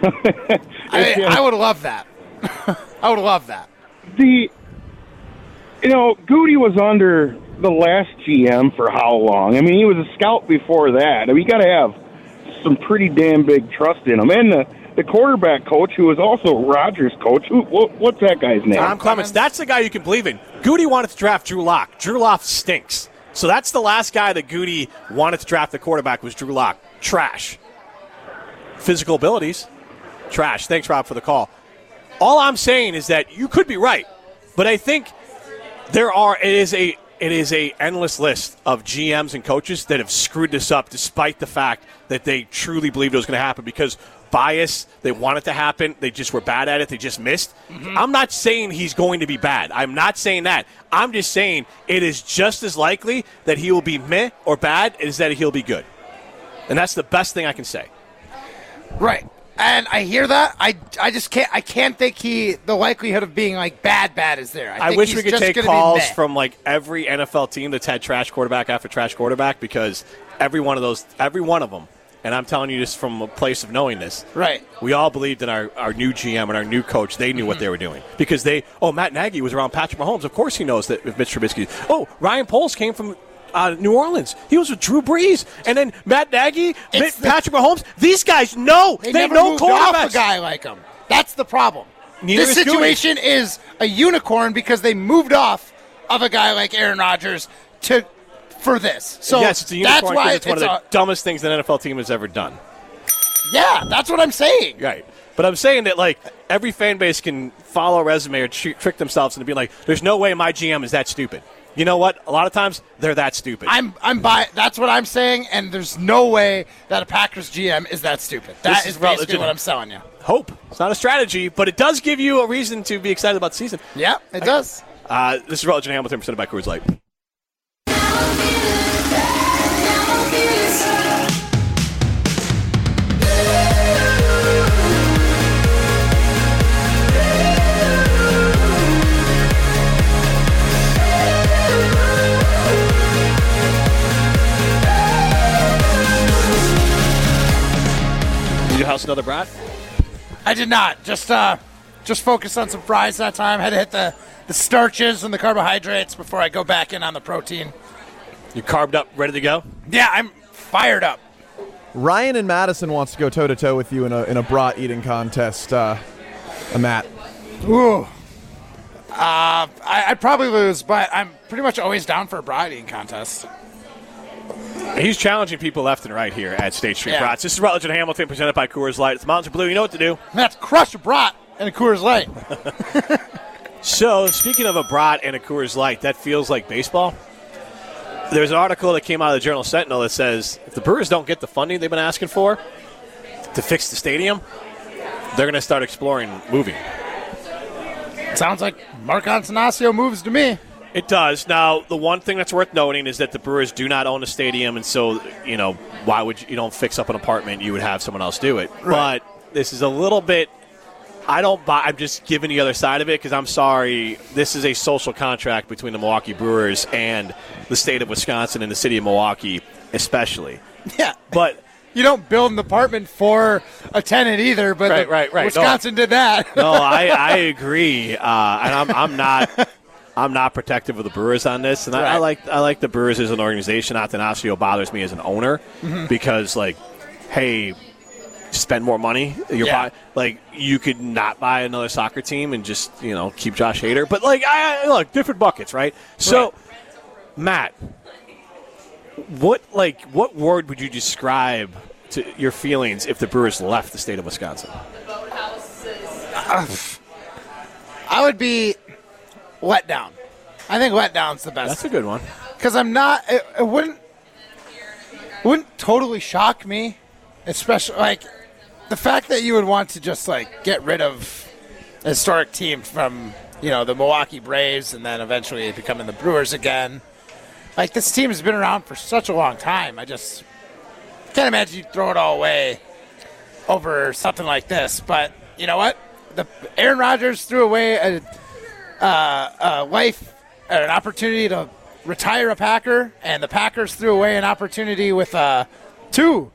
I, I would love that. I would love that.
the you know Gute was under the last GM for how long? I mean, he was a scout before that. I mean, you got to have some pretty damn big trust in him, and the the quarterback coach, who was also Rodgers' coach. Who, what, what's that guy's name?
Tom Clements. That's the guy you can believe in. Gute wanted to draft Drew Lock. Drew Lock stinks. So that's the last guy that Gute wanted to draft the quarterback was Drew Lock. Trash. Physical abilities. Trash. Thanks, Rob, for the call. All I'm saying is that you could be right, but I think there are it is a it is a endless list of GMs and coaches that have screwed this up, despite the fact that they truly believed it was going to happen because bias. They want it to happen. They just were bad at it. They just missed. Mm-hmm. I'm not saying he's going to be bad. I'm not saying that. I'm just saying it is just as likely that he will be meh or bad as that he'll be good. And that's the best thing I can say.
Right. And I hear that. I, I just can't. I can't think he. The likelihood of being like bad, bad is there. I,
I wish we could take calls from like every NFL team that's had trash quarterback after trash quarterback because every one of those, every one of them, and I'm telling you this from a place of knowing this.
Right.
We all believed in our, our new GM and our new coach. They knew what
Mm-hmm.
they were doing because they. Oh, Matt Nagy was around Patrick Mahomes. Of course, he knows that if Mitch Trubisky. Oh, Ryan Poles came from. Uh, New Orleans. He was with Drew Brees, and then Matt Nagy, Mit- Patrick Mahomes. These guys know
They,
they,
never
know
moved off a guy like him. That's the problem.
Neither
this
is
situation is a unicorn because they moved off of a guy like Aaron Rodgers to for this. So
yes, it's a unicorn that's
why
because it's one of the dumbest things an NFL team has ever done.
yeah. That's what I'm saying.
Right. But I'm saying that like every fan base can follow a resume or tr- trick themselves into being like, "There's no way my GM is that stupid." You know what? A lot of times they're that stupid.
I'm I'm by. That's what I'm saying, and there's no way that a Packers GM is that stupid. That
This
is,
is
basically what I'm selling you.
Hope it's not a strategy, but it does give you a reason to be excited about the season.
Yeah, it does.
Uh, this is and Hamilton presented by Coors Light. Another brat?
I did not. Just uh, just focus on some fries that time. Had to hit the the starches and the carbohydrates before I go back in on the protein.
You carved up, ready to go?
Yeah, I'm fired up.
Ryan and Madison wants to go toe to toe with you in a in a brat eating contest. Uh, uh, Matt.
Ooh. Uh, I, I'd probably lose, but I'm pretty much always down for a bride eating contest.
He's challenging people left and right here at State Street
Yeah.
Brats. This is Rutledge and Hamilton presented by Coors Light. It's Mountains of Blue. You know what to do.
That's crush a brat and a Coors Light.
So, speaking of a brat and a Coors Light, that feels like baseball. There's an article that came out of the Journal Sentinel that says if the Brewers don't get the funding they've been asking for to fix the stadium, they're going to start exploring moving.
Sounds like Mark Attanasio moves to me.
It does. Now, the one thing that's worth noting is that the Brewers do not own the stadium, and so you know why would you, you don't fix up an apartment? You would have someone else do it. But this is a little bit. I don't buy. I'm just giving the other side of it because I'm sorry. This is a social contract between the Milwaukee Brewers and the state of Wisconsin and the city of Milwaukee, especially.
Yeah.
But
You don't build an apartment for a tenant either, but
Right, right, right.
Wisconsin did that.
no, I, I agree, uh, and I'm, I'm not. I'm not protective of the Brewers on this, and I, I like I like the Brewers as an organization. Attanasio bothers me as an owner
Mhm.
because, like, hey, spend more money. You're
Yeah.
buy, like you could not buy another soccer team and just you know keep Josh Hader, but like I I- look different buckets, right? So, Matt, what like what word would you describe to your feelings if the Brewers left the state of Wisconsin?
I would be let down. I think let down's the best.
That's a good one.
Because I'm not. It, it wouldn't. It wouldn't totally shock me, especially like the fact that you would want to just like get rid of a historic team from you know the Milwaukee Braves and then eventually becoming the Brewers again. Like this team has been around for such a long time. I just can't imagine you throw it all away over something like this. But you know what? The Aaron Rodgers threw away a, uh, a life, an opportunity to retire a Packer, and the Packers threw away an opportunity with uh, two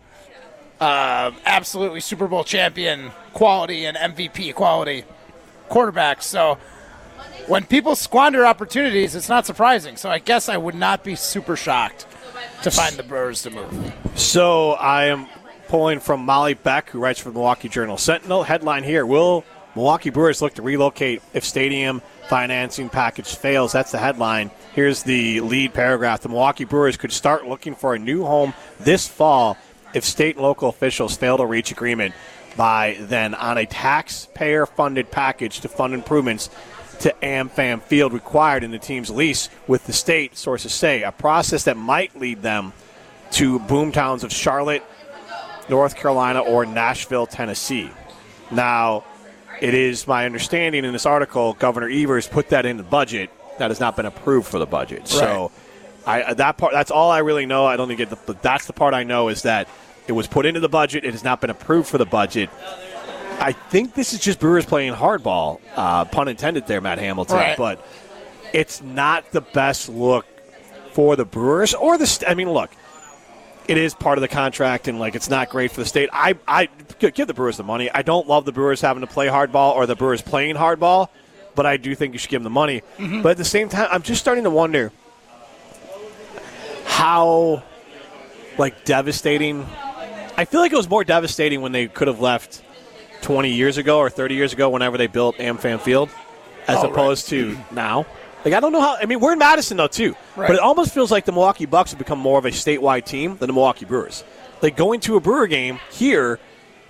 uh, absolutely Super Bowl champion quality and MVP quality quarterbacks. So when people squander opportunities, it's not surprising. So I guess I would not be super shocked to find the Brewers to move.
So I am pulling from Molly Beck, who writes for the Milwaukee Journal Sentinel. Headline here: Will Milwaukee Brewers look to relocate if stadium financing package fails? That's the headline. Here's the lead paragraph: The Milwaukee Brewers could start looking for a new home this fall if state and local officials fail to reach agreement by then on a taxpayer-funded package to fund improvements to AmFam Field required in the team's lease with the state, sources say, a process that might lead them to boomtowns of Charlotte, North Carolina, or Nashville, Tennessee. Now, it is my understanding in this article, Governor Evers put that in the budget. That has not been approved for the budget. So, I that part that's all I really know. I don't think it, but that's the part I know is that it was put into the budget. It has not been approved for the budget. I think this is just Brewers playing hardball, uh, pun intended there, Matt Hamilton.
Right.
But it's not the best look for the Brewers or the. I mean, look, it is part of the contract, and like it's not great for the state. I I give the Brewers the money. I don't love the Brewers having to play hardball or the Brewers playing hardball, but I do think you should give them the money. Mm-hmm. But at the same time, I'm just starting to wonder how like devastating. I feel like it was more devastating when they could have left 20 years ago or 30 years ago, whenever they built AmFam Field, as
Oh, right.
opposed to now. Like I don't know how. I mean, we're in Madison though too,
Right.
but it almost feels like the Milwaukee Bucks have become more of a statewide team than the Milwaukee Brewers. Like going to a Brewer game here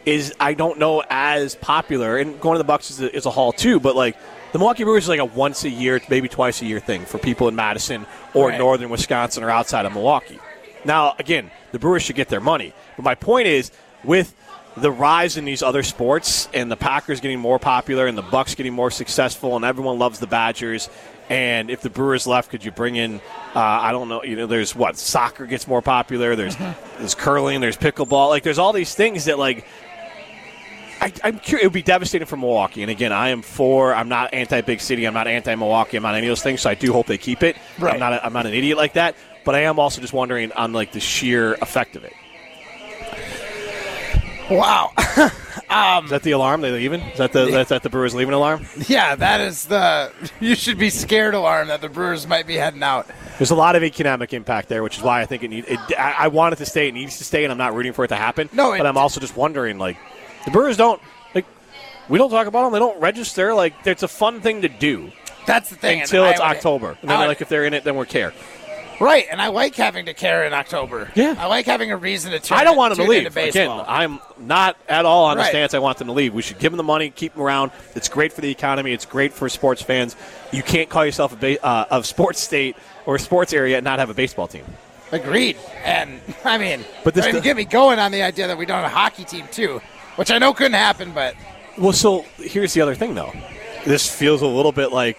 is I don't know as popular, and going to the Bucks is a, is a haul too. But like the Milwaukee Brewers is like a once a year, maybe twice a year thing for people in Madison or
Right.
northern Wisconsin or outside of Milwaukee. Now, again, the Brewers should get their money. But my point is, with the rise in these other sports and the Packers getting more popular and the Bucks getting more successful and everyone loves the Badgers. And if the Brewers left, could you bring in? Uh, I don't know. You know, there's what soccer gets more popular. There's there's curling. There's pickleball. Like there's all these things that like I, I'm curious. It would be devastating for Milwaukee. And again, I am for. I'm not anti big city. I'm not anti Milwaukee. I'm not any of those things. So I do hope they keep it.
Right.
I'm not. A, I'm not an idiot like that. But I am also just wondering on like the sheer effect of it.
Wow.
Um, is that the alarm? They leaving? Is that the that's that the Brewers leaving alarm?
yeah, that is the. You should be scared alarm that the Brewers might be heading out.
There's a lot of economic impact there, which is why I think it needs. It, I, I want it to stay. It needs to stay, and I'm not rooting for it to happen.
No, it-
but I'm also just wondering, like, the Brewers don't like. We don't talk about them. They don't register. Like, it's a fun thing to do
That's the thing.
until
I
it's
would-
October, and then
I
like if they're in it, then we care.
Right, and I like having to care in October.
Yeah.
I like having a reason to turn
I don't want them to leave. Again. I'm not at all on the
Right.
stance I want them to leave. We should give them the money, keep them around. It's great for the economy. It's great for sports fans. You can't call yourself a ba- uh, of sports state or a sports area and not have a baseball team.
Agreed. And I mean,
But this
I mean, get me going on the idea that we don't have a hockey team too, which I know couldn't happen, but
Well, so here's the other thing, though. This feels a little bit like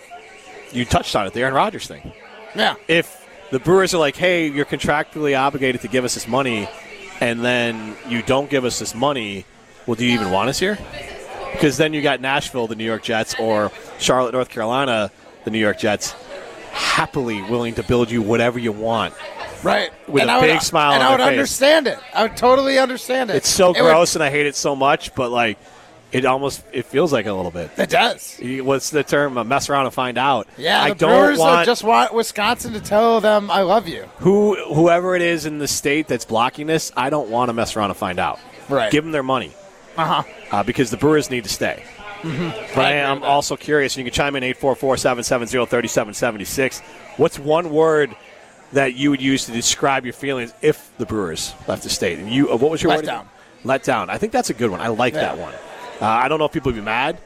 you touched on it, the Aaron Rodgers thing.
yeah.
If the Brewers are like, hey, you're contractually obligated to give us this money, and then you don't give us this money, well, do you even want us here? Because then you got Nashville, the New York Jets, or Charlotte, North Carolina, the New York Jets, happily willing to build you whatever you want.
Right.
With
and
a
I would-
big smile
and I would
face.
understand it. I would totally understand it.
It's so
It would-
gross, and I hate it so much, but like, it almost it feels like a little bit.
It does.
What's the term? Mess around and find out.
Yeah,
I
the
don't
Brewers
want
just want Wisconsin to tell them I love you.
who whoever it is in the state that's blocking this. I don't want to mess around and find out.
Right.
Give them their money
Uh-huh.
uh, because the Brewers need to stay. But I am also curious. and You can chime in 844-770-3776. What's one word that you would use to describe your feelings if the Brewers left the state? And you, uh, what was your word?
Let
word?
down.
Let down. I think that's a good one. I like
Yeah.
that one. Uh, I don't know if people would be mad.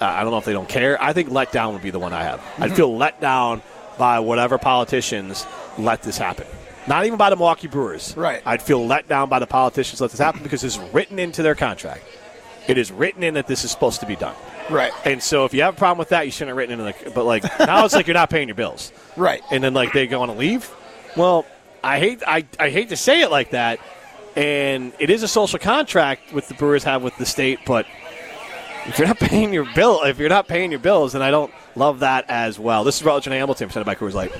Uh, I don't know if they don't care. I think let down would be the one I have.
Mm-hmm.
I'd feel let down by whatever politicians let this happen. Not even by the Milwaukee Brewers.
Right.
I'd feel let down by the politicians let this happen because it's written into their contract. It is written in that this is supposed to be done.
Right.
And so if you have a problem with that, you shouldn't have written it in the. But like now, it's like you're not paying your bills,
Right.
and then like they go on to leave. Well, I hate I, I hate to say it like that, and it is a social contract with the Brewers have with the state, but if you're not paying your bill, if you're not paying your bills, then I don't love that as well. This is Rutledge and Hamilton presented by Coors Light.